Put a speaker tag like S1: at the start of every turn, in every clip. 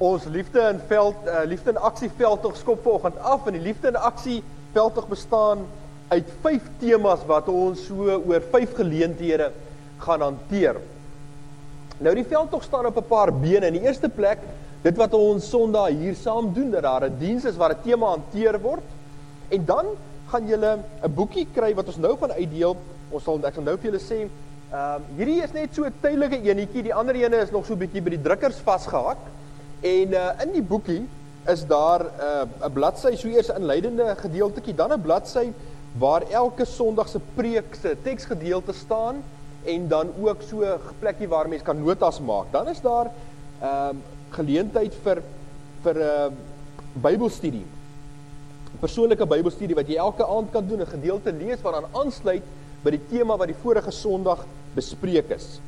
S1: ons liefde in veld uh, liefde in aksie veldtog skop vanoggend af en die liefde in aksie veldtog bestaan uit 5 temas wat ons so oor 5 geleenthede gaan hanteer. Nou die veldtog staan op 'n paar bene. In die eerste plek, dit wat ons Sondag hier saam doen, dat daar 'n diens is waar 'n tema hanteer word. En dan gaan julle 'n boekie kry wat ons nou van uitdeel. Ons sal ek sal nou vir julle sê, ehm um, hierdie is net so 'n tydelike enetjie. Die ander ene is nog so 'n bietjie by die drukkers vasgehak. En uh, in die boekie is daar 'n uh, 'n bladsy, so eers 'n inleidende gedeeltetjie, dan 'n bladsy waar elke Sondag se preek se teksgedeelte staan en dan ook so 'n plekkie waar mense kan notas maak. Dan is daar ehm um, geleentheid vir vir 'n uh, Bybelstudie. 'n Persoonlike Bybelstudie wat jy elke aand kan doen, 'n gedeelte lees wat dan aansluit by die tema wat die vorige Sondag bespreek is.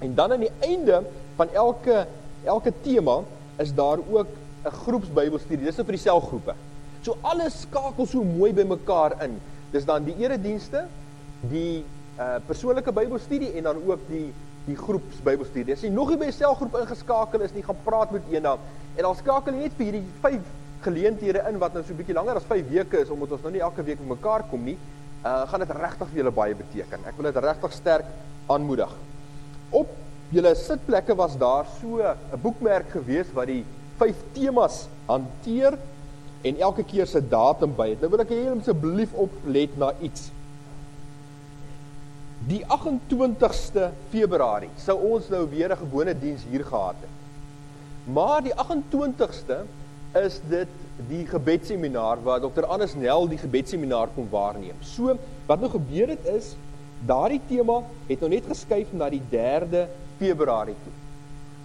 S1: En dan aan die einde van elke elke tema is daar ook 'n groepsbybelstudie. Dis nou vir die selgroepe. So alles skakel so mooi by mekaar in. Dis dan die eredienste, die uh persoonlike Bybelstudie en dan ook die die groepsbybelstudie. As jy nog nie by 'n selgroep ingeskakel is nie, gaan praat met eendag en dan skakel jy net vir hierdie 5 geleenthede in wat nou so 'n bietjie langer as 5 weke is omdat ons nou nie elke week mekaar kom nie. Uh gaan dit regtig vir julle baie beteken. Ek wil dit regtig sterk aanmoedig. Op julle sitplekke was daar so 'n boekmerk gewees wat die vyf temas hanteer en elke keer se datum by het. Nou wil ek hê julle asseblief oplet na iets. Die 28ste Februarie sou ons nou weer 'n gewone diens hier gehad het. Maar die 28ste is dit die gebedseminar waar Dr. Anders Nel die gebedseminar kom waarneem. So wat nou gebeur het is daardie tema het nou net geskuif na die 3de Februarie toe.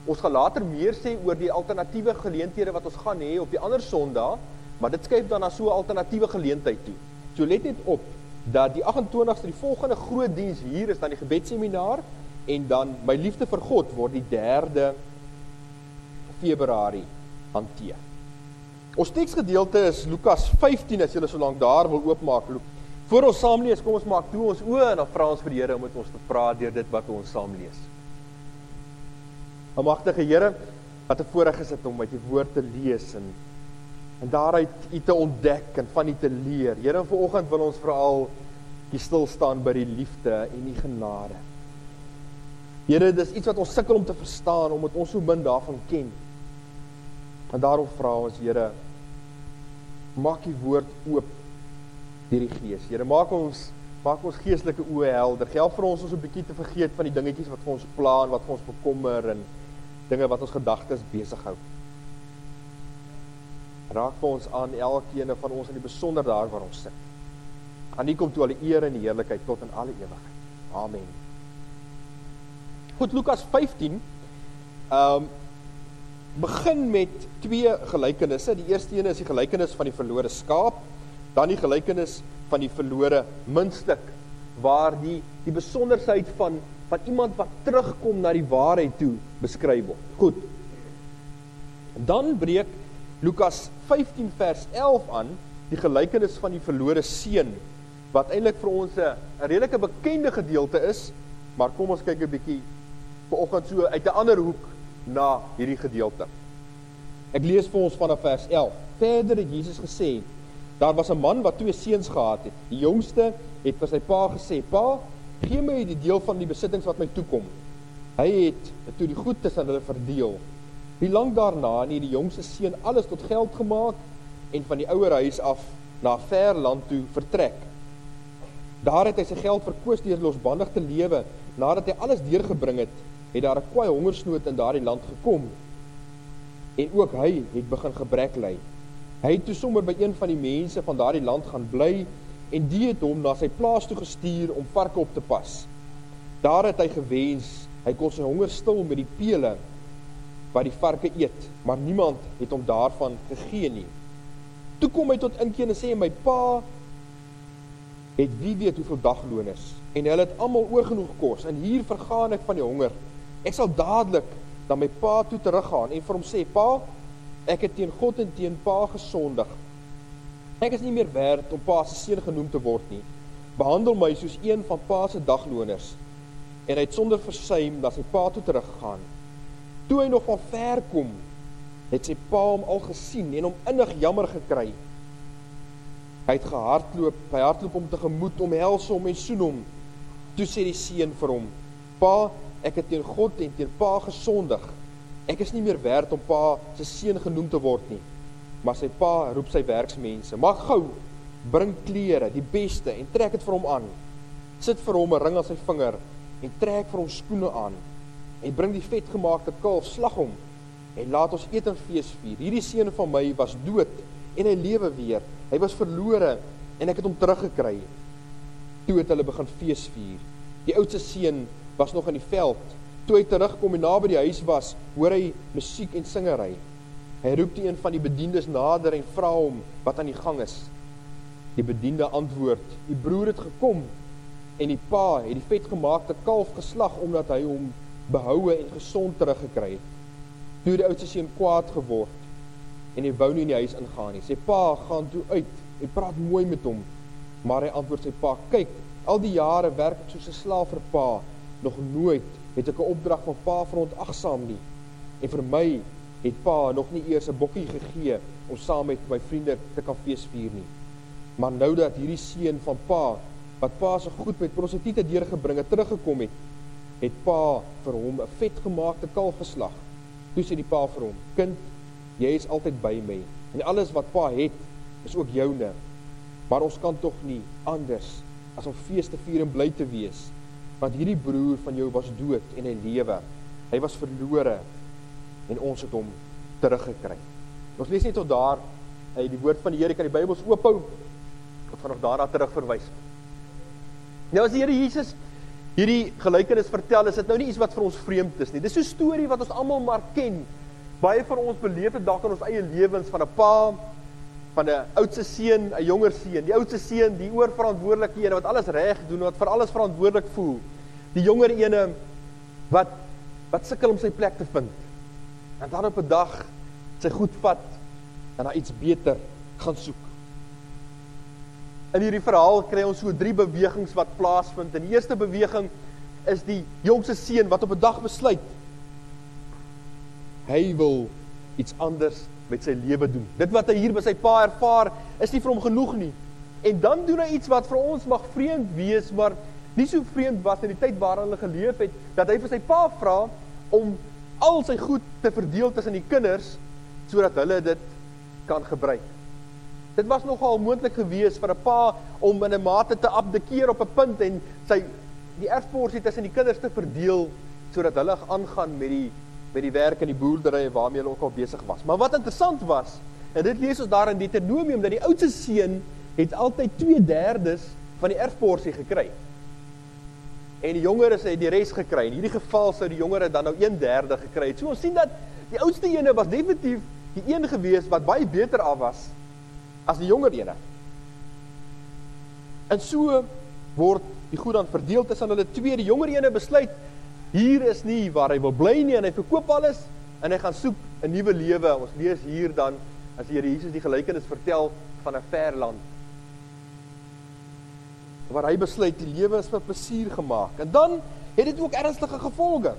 S1: Ons gaan later meer sê oor die alternatiewe geleenthede wat ons gaan hê op die ander Sondae, maar dit skuif dan na so 'n alternatiewe geleentheid toe. So let net op dat die 28ste die volgende groot diens hier is dan die gebedseminar en dan my liefde vir God word die 3de Februarie hanteer. Ons teksgedeelte is Lukas 15 as jy so lank daar wil oopmaak. Voor ons saam lees, kom ons maak toe ons oë en dan vra ons vir die Here om met ons te praat deur dit wat ons saam lees. Almagtige Here, wat 'n voorreg is dit om uit U woord te lees en en daaruit U te ontdek en van U te leer. Here, vanoggend wil ons veral hier stil staan by die liefde en U genade. Here, dis iets wat ons sukkel om te verstaan omdat ons so min daarvan ken. En daarom vra ons, Here, maak U woord oop deur die Gees. Here, maak ons maak ons geestelike oë helder. Help vir ons om so 'n bietjie te vergeet van die dingetjies wat vir ons pla en wat vir ons bekommer en dinge wat ons gedagtes besig hou. Raak vir ons aan elkeen van ons in die besonder daar waar ons sit. Aan U kom toe al die eer en heerlikheid tot in alle ewigheid. Amen. Goed Lukas 15. Ehm um, begin met twee gelykenisse. Die eerste een is die gelykenis van die verlore skaap, dan die gelykenis van die verlore muntstuk waar die die besonderheid van van iemand wat terugkom na die waarheid toe beskryf word. Goed. Dan breek Lukas 15 vers 11 aan die gelykenis van die verlore seun wat eintlik vir ons 'n redelike bekende gedeelte is, maar kom ons kyk 'n bietjie vanoggend so uit 'n ander hoek na hierdie gedeelte. Ek lees vir ons vanaf vers 11. Verder het Jesus gesê: Daar was 'n man wat twee seuns gehad het. Die jongste het vir sy pa gesê: "Pa, Gee my die deel van die besittings wat my toekom. Hy het toe die goed tussen hulle verdeel. Nie lank daarna het die jongste seun alles tot geld gemaak en van die ouer huis af na 'n ver land toe vertrek. Daar het hy sy geld verkoos deur losbandig te lewe. Nadat hy alles deurgebring het, het daar 'n kwaai hongersnood in daardie land gekom. En ook hy het begin gebrek ly. Hy het toe sommer by een van die mense van daardie land gaan bly en die het hom na sy plaas toe gestuur om varke op te pas. Daar het hy gewens hy kon sy honger stil met die pele wat die varke eet, maar niemand het hom daarvan gegee nie. Toe kom hy tot inkeer en sê my pa het wie weet hoeveel dagloon is en hulle het almal oorgenoeg kos en hier vergaan ek van die honger. Ek sal dadelik na my pa toe teruggaan en vir hom sê pa ek het teen God en teen pa gesondig Ek is nie meer werd om pa se seun genoem te word nie. Behandel my soos een van pa se dagloners. En hy het sonder versuim na sy pa toe teruggegaan. Toe hy nog van ver kom, het sy pa hom al gesien en hom innig jammer gekry. Hy het gehardloop, hy hardloop hom tegemoet, omhels hom en soen hom. Toe sê die seun vir hom: "Pa, ek het teen God en teen pa gesondig. Ek is nie meer werd om pa se seun genoem te word nie." Maar sy pa roep sy werksmense: "Maak gou, bring klere, die beste en trek dit vir hom aan. Sit vir hom 'n ring aan sy vinger en trek vir hom skoene aan. En bring die vetgemaakte kalf, slag hom en laat ons eet en fees vier. Hierdie seun van my was dood en hy lewe weer. Hy was verlore en ek het hom teruggekry. Toe het hulle begin fees vier. Die oudste seun was nog in die veld. Toe hy terugkom en naby die huis was, hoor hy musiek en singery. Hy roep die een van die bediendes nader en vra hom wat aan die gang is. Die bediende antwoord: "Die broer het gekom en die pa het die vetgemaakte kalf geslag omdat hy hom behoue en gesond teruggekry het." Toe die oudste seun kwaad geword en hy wou nie in die huis ingaan nie. Sy pa gaan toe uit en praat mooi met hom. Maar hy antwoord sy pa: "Kyk, al die jare werk ek soos 'n slaaf vir pa. Nog nooit het ek 'n opdrag van pa verontagsaam nie. En vir my het pa nog nie eers 'n bokkie gegee om saam met my vriende te kan feesvier nie. Maar nou dat hierdie seun van pa wat pa so goed met prostituie deurgebring het teruggekom het, het pa vir hom 'n vetgemaakte kalf geslag Toe sê die pa vir hom: "Kind, jy is altyd by my en alles wat pa het is ook joune. Maar ons kan tog nie anders as om fees te vier en bly te wees, want hierdie broer van jou was dood en hy lewe. Hy was verlore en ons het hom teruggekry." Ons lees net tot daar uit die woord van die Here kan die Bybel oophou of vanoggend daarna terug verwys. Nou as die Here Jesus hierdie gelykenis vertel, is dit nou nie iets wat vir ons vreemd is nie. Dis 'n storie wat ons almal maar ken. Baie van ons beleef dit dalk in ons eie lewens van 'n pa, van 'n oudste seun, 'n jonger seun. Die oudste seun, die oorverantwoordelike een wat alles reg doen, wat vir alles verantwoordelik voel. Die jonger ene wat wat sukkel om sy plek te vind. En dan op 'n dag sy goed vat en na iets beter gaan soek. In hierdie verhaal kry ons so drie bewegings wat plaasvind. In die eerste beweging is die jongste seun wat op 'n dag besluit hy wil iets anders met sy lewe doen. Dit wat hy hier by sy pa ervaar, is nie vir hom genoeg nie. En dan doen hy iets wat vir ons mag vreemd wees, maar nie so vreemd was in die tyd waarin hulle geleef het, dat hy vir sy pa vra om al sy goed te verdeel tussen die kinders sodat hulle dit kan gebruik. Dit was nogal moontlik geweest vir 'n pa om in 'n mate te abdikeer op 'n punt en sy die erfporsie tussen die kinders te verdeel sodat hulle aangaan met die met die werk in die boerdery waarmee hulle ook al besig was. Maar wat interessant was, en dit lees ons daar in Deuteronomium dat die oudste seun het altyd 2/3 van die erfporsie gekry. En die jongeres het die res gekry. In hierdie geval sou die jongere dan nou 1/3 gekry het. So ons sien dat die oudste ene was definitief die een gewees wat baie beter af was as die jonger ene. En so word die goed dan verdeel tussen hulle twee. Die jonger ene besluit hier is nie waar hy wil bly nie en hy verkoop alles en hy gaan soek 'n nuwe lewe. Ons lees hier dan as die Here Jesus die gelykenis vertel van 'n ver land. Waar hy besluit die lewe is vir plesier gemaak. En dan het dit ook ernstige gevolge.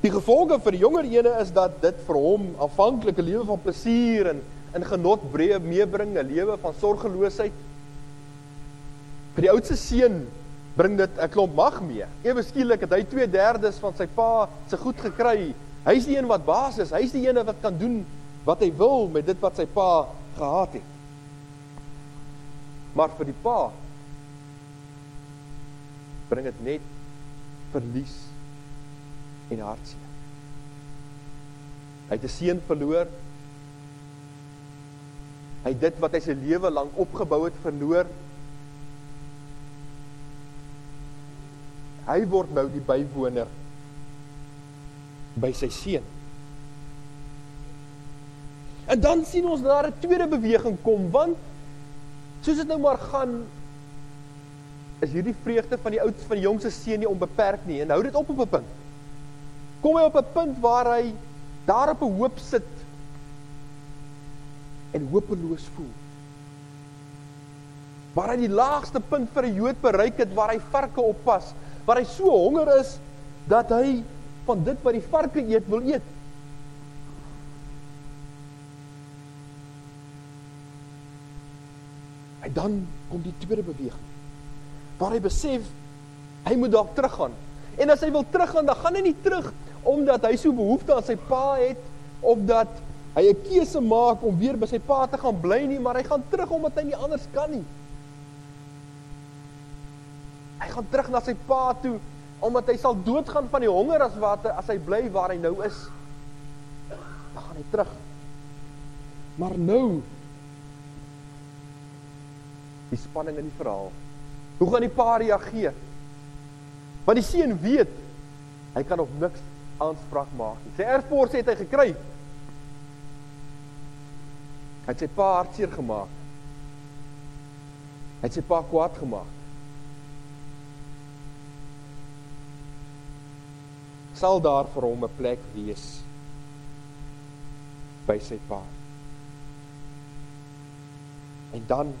S1: Die gevolge vir die jonger ene is dat dit vir hom aanvanklike lewe van plesier en in genot breë meebring 'n lewe van sorgeloosheid. Vir die oudste seun bring dit 'n klomp mag mee. Ewe skielik het hy 2/3 van sy pa se goed gekry. Hy's die een wat baas is. Hy's die een wat kan doen wat hy wil met dit wat sy pa gehad het. Maar vir die pa bring dit net verlies en hartseer. Hy het 'n seun verloor Hy dit wat hy sy lewe lank opgebou het verloor. Hy word nou die bywoner by sy seun. En dan sien ons daar 'n tweede beweging kom want soos dit nou maar gaan is hierdie vreugde van die oudste van die jongste seun nie onbeperk nie en hou dit op op 'n punt. Kom hy op 'n punt waar hy daar op 'n hoop sit en hopeloos voel. Waar hy die laagste punt vir 'n Jood bereik het waar hy varke oppas, waar hy so honger is dat hy van dit wat die varke eet wil eet. En dan kom die tweede beweging. Waar hy besef hy moet dalk teruggaan. En as hy wil teruggaan, dan gaan hy nie terug omdat hy so behoefte aan sy pa het of dat hy 'n keuse maak om weer by sy pa te gaan bly nie, maar hy gaan terug omdat hy nie anders kan nie. Hy gaan terug na sy pa toe omdat hy sal doodgaan van die honger as wat as hy bly waar hy nou is. Dan gaan hy terug. Maar nou die spanning in die verhaal. Hoe gaan die pa reageer? Want die seun weet hy kan op niks aanspraak maak nie. Sy erfpos het hy gekry. Hy het sy pa hartseer gemaak. Hy het sy pa kwaad gemaak. Sal daar vir hom 'n plek wees by sy pa. En dan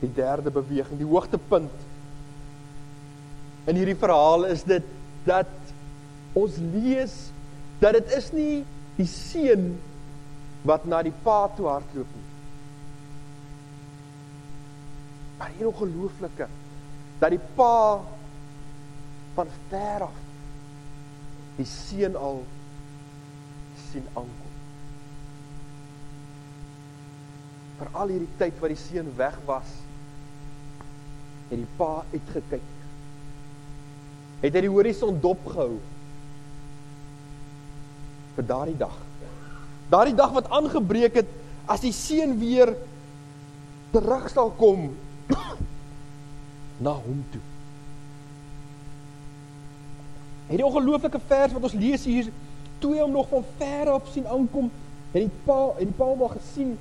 S1: die derde beweging, die hoogtepunt in hierdie verhaal is dit dat ons lees dat dit is nie die seun wat na die pa toe hardloop nie. Maar hier ongelooflike dat die pa van ver af die seun al sien aankom. Vir al hierdie tyd wat die seun weg was, het die pa uitgekyk. Het hy die horison dopgehou vir daardie dag. Daardie dag wat aangebreek het as die seun weer terug sal kom na hom toe. Het die ongelooflike vers wat ons lees hier toe hom nog van ver af sien aankom, het die pa en die pa hom al gesien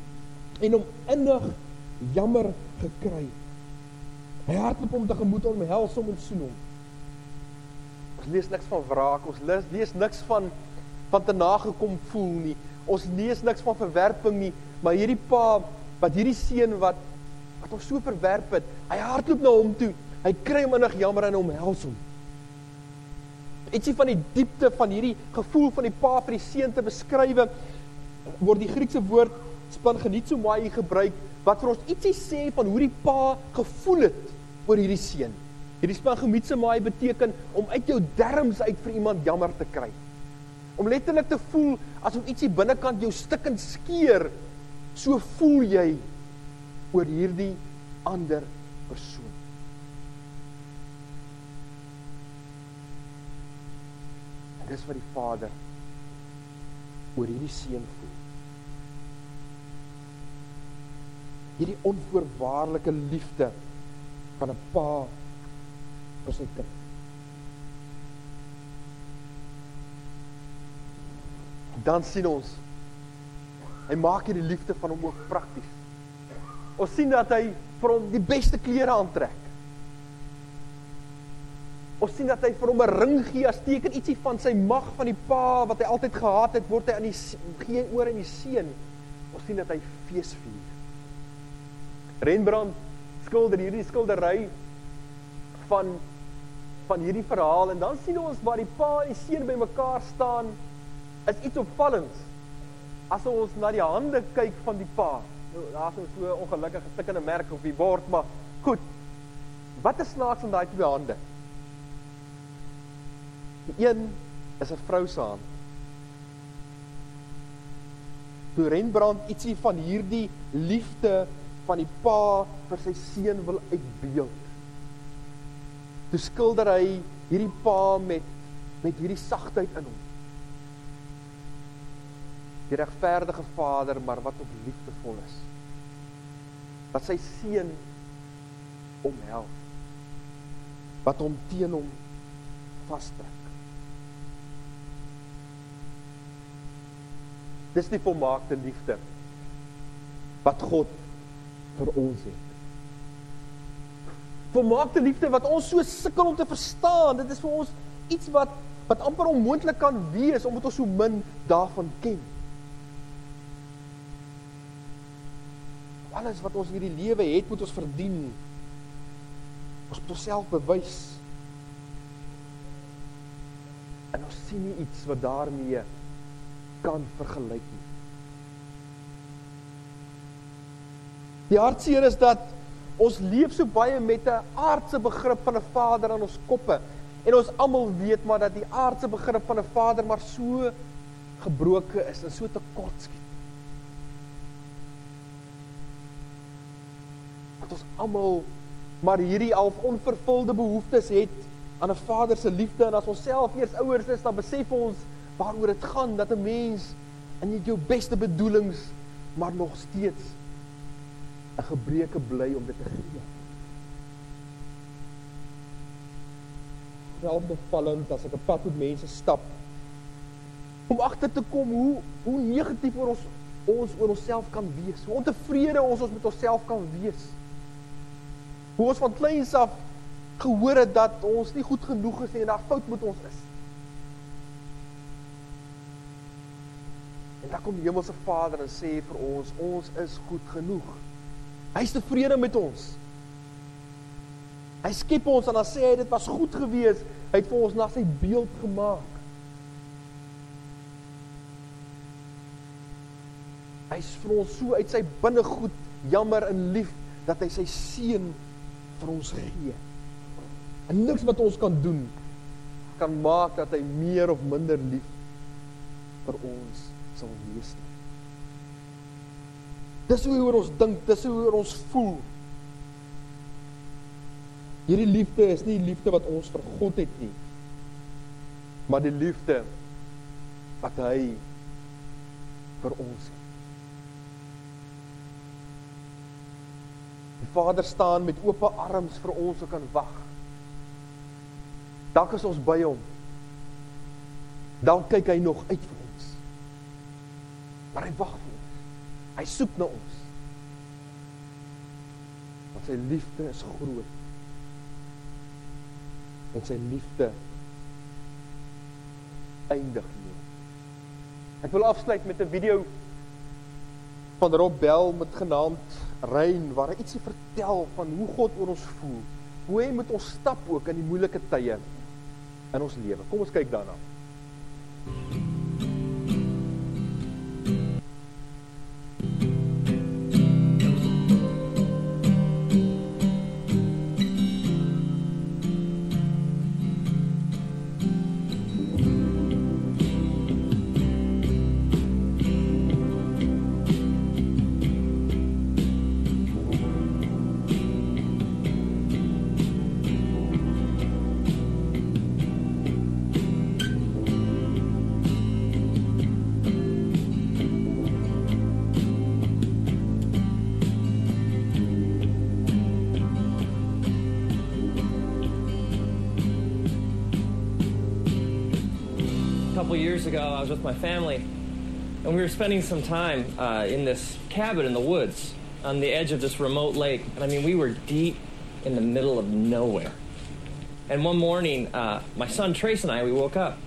S1: en hom innig jammer gekry. Hy hardloop hom tegemoet om hels hom en soen hom. Ons lees niks van wraak, ons lees, lees niks van van te nagekom voel nie. Ons lees niks van verwerping nie, maar hierdie pa wat hierdie seun wat wat hom so verwerp het, hy hardloop na hom toe. Hy kry hom innig jammer en omhels hom. Ietsie van die diepte van hierdie gevoel van die pa vir die seun te beskryf word die Griekse woord span geniet so mooi gebruik wat vir ons ietsie sê van hoe die pa gevoel het oor hierdie seun. Hierdie span geniet so mooi beteken om uit jou derms uit vir iemand jammer te kry. Om letterlik te voel asof ietsie binnekant jou stikkend skeur so voel jy oor hierdie ander persoon. En dis wat die vader oor hierdie seun voel hierdie onvoorwaardelike liefde van 'n pa vir sy kind dan sien ons hy maak hierdie liefde van hom ook prakties. Ons sien dat hy vir hom die beste klere aantrek. Ons sien dat hy vir hom 'n ring gee as teken ietsie van sy mag van die pa wat hy altyd gehad het, word hy aan die gee oor in die seun. Ons sien dat hy fees vier. Rembrandt skilder hierdie skildery van van hierdie verhaal en dan sien ons waar die pa en die seun bymekaar staan is iets opvallends as ons na die hande kyk van die pa. Nou daar's nou so 'n ongelukkige stikkende merk op die bord, maar goed. Wat is snaaks aan daai twee hande? Die een is 'n vrou se hand. Toe Rembrandt ietsie van hierdie liefde van die pa vir sy seun wil uitbeeld. Toe skilder hy hierdie pa met met hierdie sagtheid in hom die regverdige Vader, maar wat ook liefdevol is. Wat sy seun omhels. Wat hom teen hom vastrek. Dis die volmaakte liefde wat God vir ons het. Volmaakte liefde wat ons so sukkel om te verstaan. Dit is vir ons iets wat wat amper onmoontlik kan wees omdat ons so min daarvan ken. alles wat ons hierdie lewe het, moet ons verdien. Ons moet onsself bewys. En ons sien nie iets wat daarmee kan vergelyk nie. Die hartseer is dat ons leef so baie met 'n aardse begrip van 'n Vader in ons koppe en ons almal weet maar dat die aardse begrip van 'n Vader maar so gebroke is en so tekort skiet. Dat ons almal maar hierdie half onvervulde behoeftes het aan 'n Vader se liefde en as ons self eers ouers is dan besef ons waaroor dit gaan dat 'n mens in jou beste bedoelings maar nog steeds 'n gebreke bly om dit te gee. Wel bevallend as ek 'n pad met mense stap om agter te kom hoe hoe negatief oor ons ons oor onsself kan wees. Hoe ontevrede ons ons met onsself kan wees. Hoe ons van kleins af gehoor het dat ons nie goed genoeg is nie en daar fout met ons is. En dan kom die hemelse Vader en sê vir ons, ons is goed genoeg. Hy is tevrede met ons. Hy skep ons en dan sê hy dit was goed gewees. Hy het vir ons na sy beeld gemaak. Hy is vir ons so uit sy binnegoed jammer en lief dat hy sy seun vir ons gee. En niks wat ons kan doen kan maak dat hy meer of minder lief vir ons sal wees nie. Dis hoe oor ons dink, dis hoe oor ons voel. Hierdie liefde is nie liefde wat ons vir God het nie. Maar die liefde wat hy vir ons het. Die Vader staan met oop arms vir ons om kan wag. Dalk is ons by hom. Dan kyk hy nog uit vir ons. Maar hy wag vir. Hy soek na ons. Want sy liefde is groot. En sy liefde eindig nie. Ek wil afsluit met 'n video van Rob Bell met genaamd Rein waar hy ietsie vertel van hoe God oor ons voel. Hoe hy met ons stap ook in die moeilike tye in ons lewe. Kom ons kyk daarna.
S2: Years ago, I was with my family, and we were spending some time uh, in this cabin in the woods on the edge of this remote lake. And I mean, we were deep in the middle of nowhere. And one morning, uh, my son Trace and I, we woke up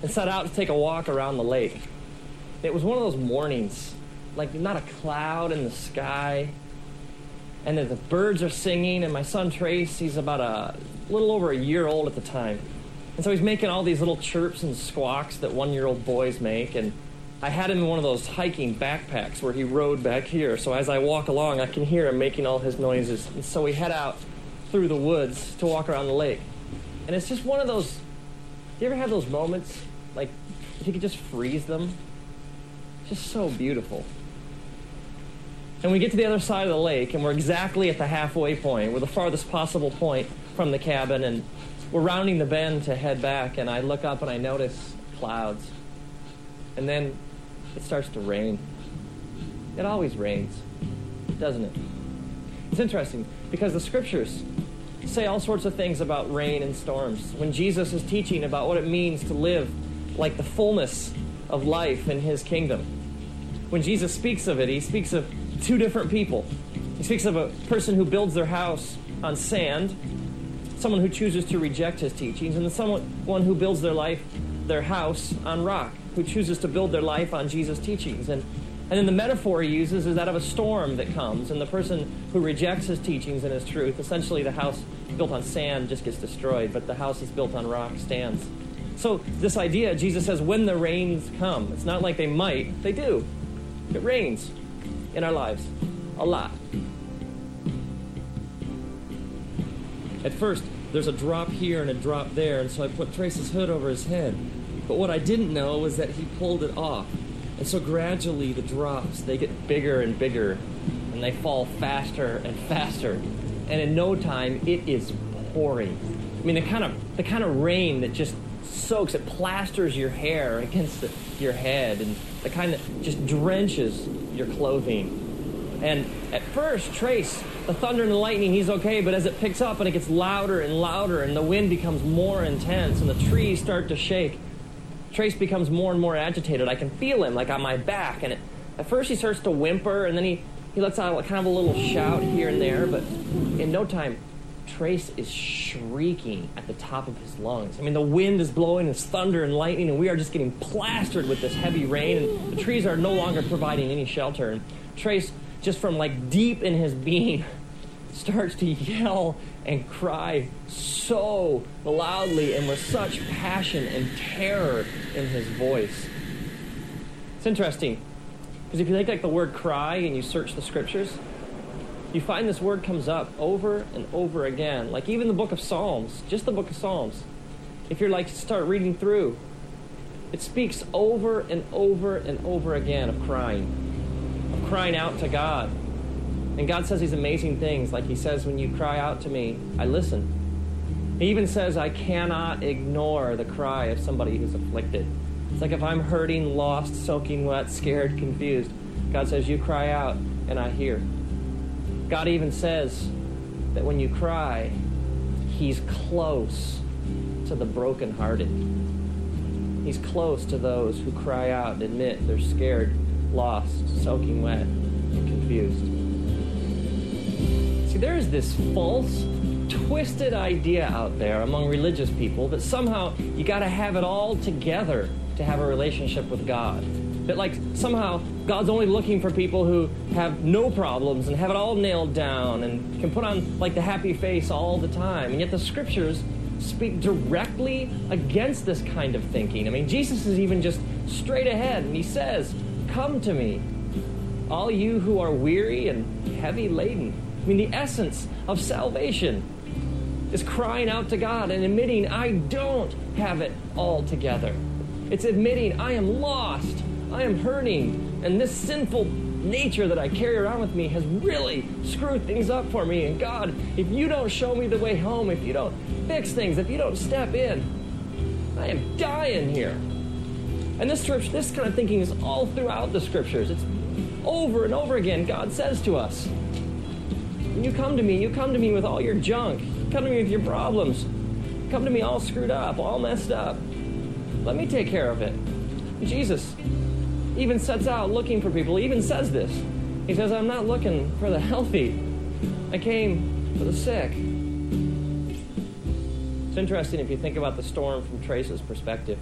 S2: and set out to take a walk around the lake. It was one of those mornings, like not a cloud in the sky, and the birds are singing. And my son Trace, he's about a little over a year old at the time. And so he's making all these little chirps and squawks that one year old boys make. And I had him in one of those hiking backpacks where he rode back here. So as I walk along, I can hear him making all his noises. And so we head out through the woods to walk around the lake. And it's just one of those. Do you ever have those moments? Like, you could just freeze them? Just so beautiful. And we get to the other side of the lake, and we're exactly at the halfway point. We're the farthest possible point from the cabin, and we're rounding the bend to head back, and I look up and I notice clouds. And then it starts to rain. It always rains, doesn't it? It's interesting because the scriptures say all sorts of things about rain and storms. When Jesus is teaching about what it means to live like the fullness of life in his kingdom, when Jesus speaks of it, he speaks of two different people. He speaks of a person who builds their house on sand someone who chooses to reject his teachings, and someone one who builds their life, their house on rock, who chooses to build their life on Jesus' teachings. And and then the metaphor he uses is that of a storm that comes, and the person who rejects his teachings and his truth, essentially the house built on sand just gets destroyed, but the house that's built on rock stands. So, this idea, Jesus says, when the rains come, it's not like they might, they do. It rains in our lives a lot. At first, there's a drop here and a drop there, and so I put Trace's hood over his head. But what I didn't know was that he pulled it off. And so gradually the drops, they get bigger and bigger, and they fall faster and faster. And in no time, it is pouring. I mean, the kind of the kind of rain that just soaks, it plasters your hair against the, your head, and the kind that just drenches your clothing. And at first, Trace, the thunder and the lightning, he's okay, but as it picks up and it gets louder and louder, and the wind becomes more intense, and the trees start to shake, Trace becomes more and more agitated. I can feel him, like on my back. And it, at first, he starts to whimper, and then he, he lets out kind of a little shout here and there, but in no time, Trace is shrieking at the top of his lungs. I mean, the wind is blowing, it's thunder and lightning, and we are just getting plastered with this heavy rain, and the trees are no longer providing any shelter. And Trace, just from like deep in his being, starts to yell and cry so loudly and with such passion and terror in his voice. It's interesting because if you take like the word cry and you search the scriptures, you find this word comes up over and over again. Like even the book of Psalms, just the book of Psalms. If you're like start reading through, it speaks over and over and over again of crying, crying out to God. And God says these amazing things, like He says, When you cry out to me, I listen. He even says, I cannot ignore the cry of somebody who's afflicted. It's like if I'm hurting, lost, soaking wet, scared, confused, God says, You cry out, and I hear. God even says that when you cry, He's close to the brokenhearted. He's close to those who cry out and admit they're scared, lost, soaking wet, and confused. See, there is this false, twisted idea out there among religious people that somehow you got to have it all together to have a relationship with God. That, like, somehow God's only looking for people who have no problems and have it all nailed down and can put on, like, the happy face all the time. And yet the scriptures speak directly against this kind of thinking. I mean, Jesus is even just straight ahead and he says, Come to me, all you who are weary and heavy laden. I mean, the essence of salvation is crying out to God and admitting, I don't have it all together. It's admitting, I am lost. I am hurting, and this sinful nature that I carry around with me has really screwed things up for me. And God, if you don't show me the way home, if you don't fix things, if you don't step in, I am dying here. And this this kind of thinking is all throughout the scriptures. It's over and over again. God says to us, when you come to me, you come to me with all your junk. Come to me with your problems. Come to me all screwed up, all messed up. Let me take care of it. Jesus even sets out looking for people. He even says this. He says, I'm not looking for the healthy. I came for the sick. It's interesting if you think about the storm from Trace's perspective.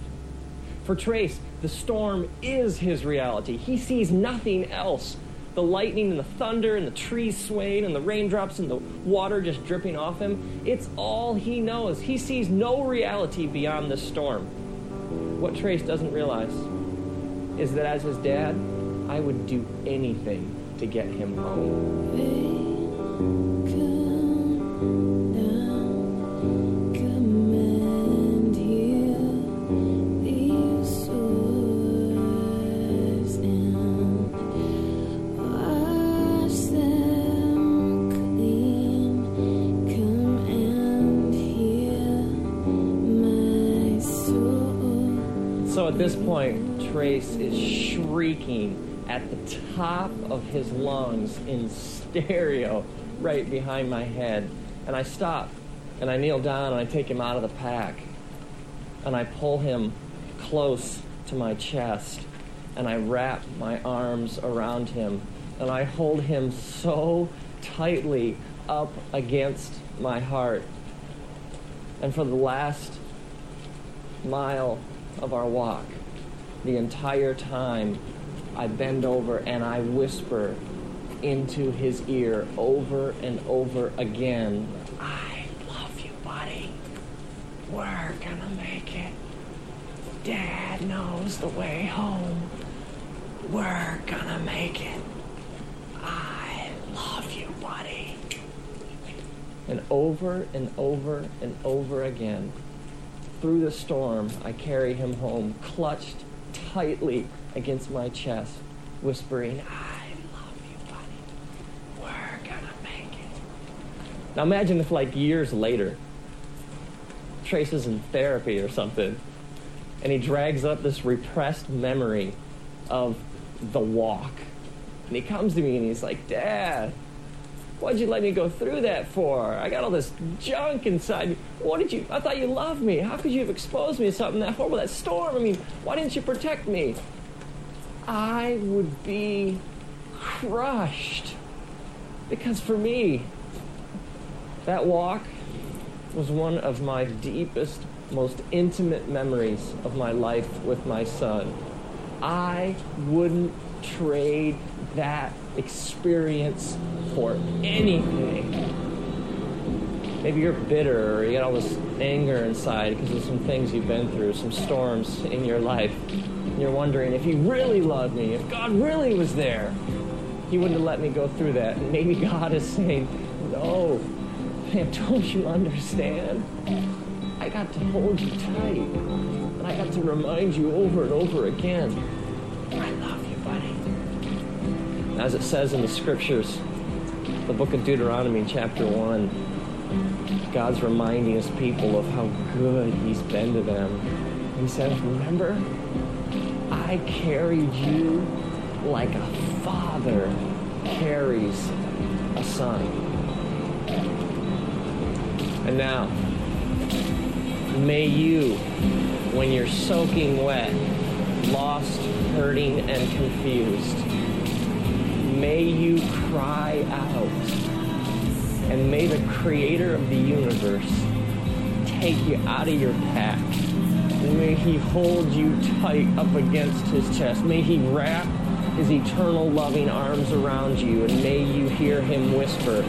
S2: For Trace, the storm is his reality. He sees nothing else. The lightning and the thunder and the trees swaying and the raindrops and the water just dripping off him. It's all he knows. He sees no reality beyond this storm. What Trace doesn't realize is that as his dad, I would do anything to get him home. This point, Trace is shrieking at the top of his lungs in stereo right behind my head. And I stop and I kneel down and I take him out of the pack and I pull him close to my chest and I wrap my arms around him and I hold him so tightly up against my heart. And for the last mile of our walk, the entire time I bend over and I whisper into his ear over and over again, I love you, buddy. We're gonna make it. Dad knows the way home. We're gonna make it. I love you, buddy. And over and over and over again, through the storm, I carry him home, clutched tightly against my chest, whispering, I love you, buddy. We're gonna make it. Now imagine if, like, years later, Trace is in therapy or something, and he drags up this repressed memory of the walk. And he comes to me and he's like, Dad, why'd you let me go through that for? I got all this junk inside me. What did you, I thought you loved me. How could you have exposed me to something that horrible, that storm? I mean, why didn't you protect me? I would be crushed. Because for me, that walk was one of my deepest, most intimate memories of my life with my son. I wouldn't trade that experience for anything. Maybe you're bitter or you got all this anger inside because of some things you've been through, some storms in your life. And you're wondering if he really loved me, if God really was there, he wouldn't have let me go through that. And maybe God is saying, No, man, don't you understand? I got to hold you tight. And I got to remind you over and over again I love you, buddy. As it says in the scriptures, the book of Deuteronomy, chapter 1, God's reminding his people of how good he's been to them. He says, Remember, I carried you like a father carries a son. And now, may you, when you're soaking wet, lost, hurting, and confused, may you cry out. And may the creator of the universe take you out of your pack. May he hold you tight up against his chest. May he wrap his eternal loving arms around you. And may you hear him whisper,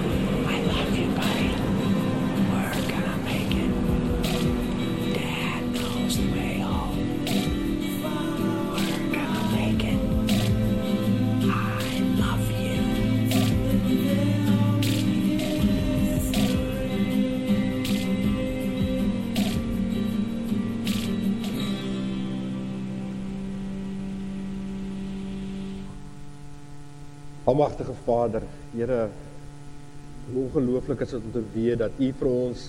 S1: Almagtige Vader, Here, hoe ongelooflik is dit om te weet dat U vir ons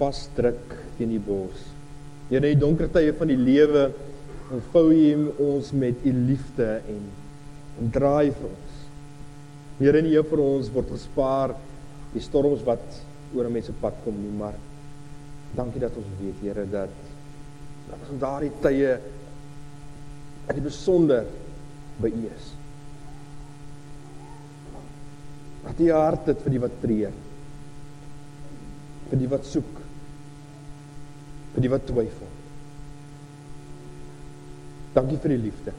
S1: vasdruk teen die bors. Here, in die donker tye van die lewe, ontvou U ons met U liefde en en draai vir ons. Here, nie vir ons word gespaar die storms wat oor 'n mens se pad kom nie, maar dankie dat ons weet, Here, dat dat ons in daardie tye in die besonder by U is. Dat U hart het vir die wat treur. Vir die wat soek. Vir die wat twyfel. Dankie vir die liefde.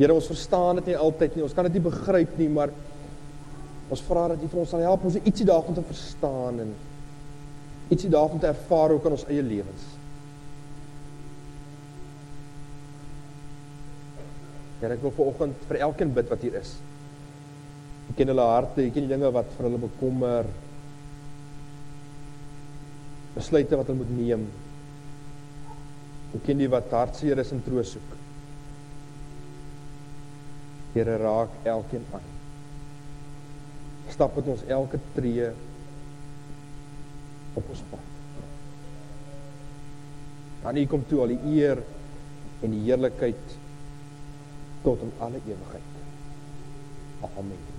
S1: Here, ons verstaan dit nie altyd nie. Ons kan dit nie begryp nie, maar ons vra dat U vir ons sal help om ietsie daarvan te verstaan en ietsie daarvan te ervaar ook in ons eie lewens. Here, ek wil vanoggend vir elkeen bid wat hier is. Ek ken hulle harte, ek ken die dinge wat vir hulle bekommer. Besluite wat hulle moet neem. Ek ken die wat hartseer is en troos soek. Here raak elkeen aan. Stap met ons elke tree op ons pad. Dan U kom toe al die eer en die heerlikheid tot in alle ewigheid. Amen.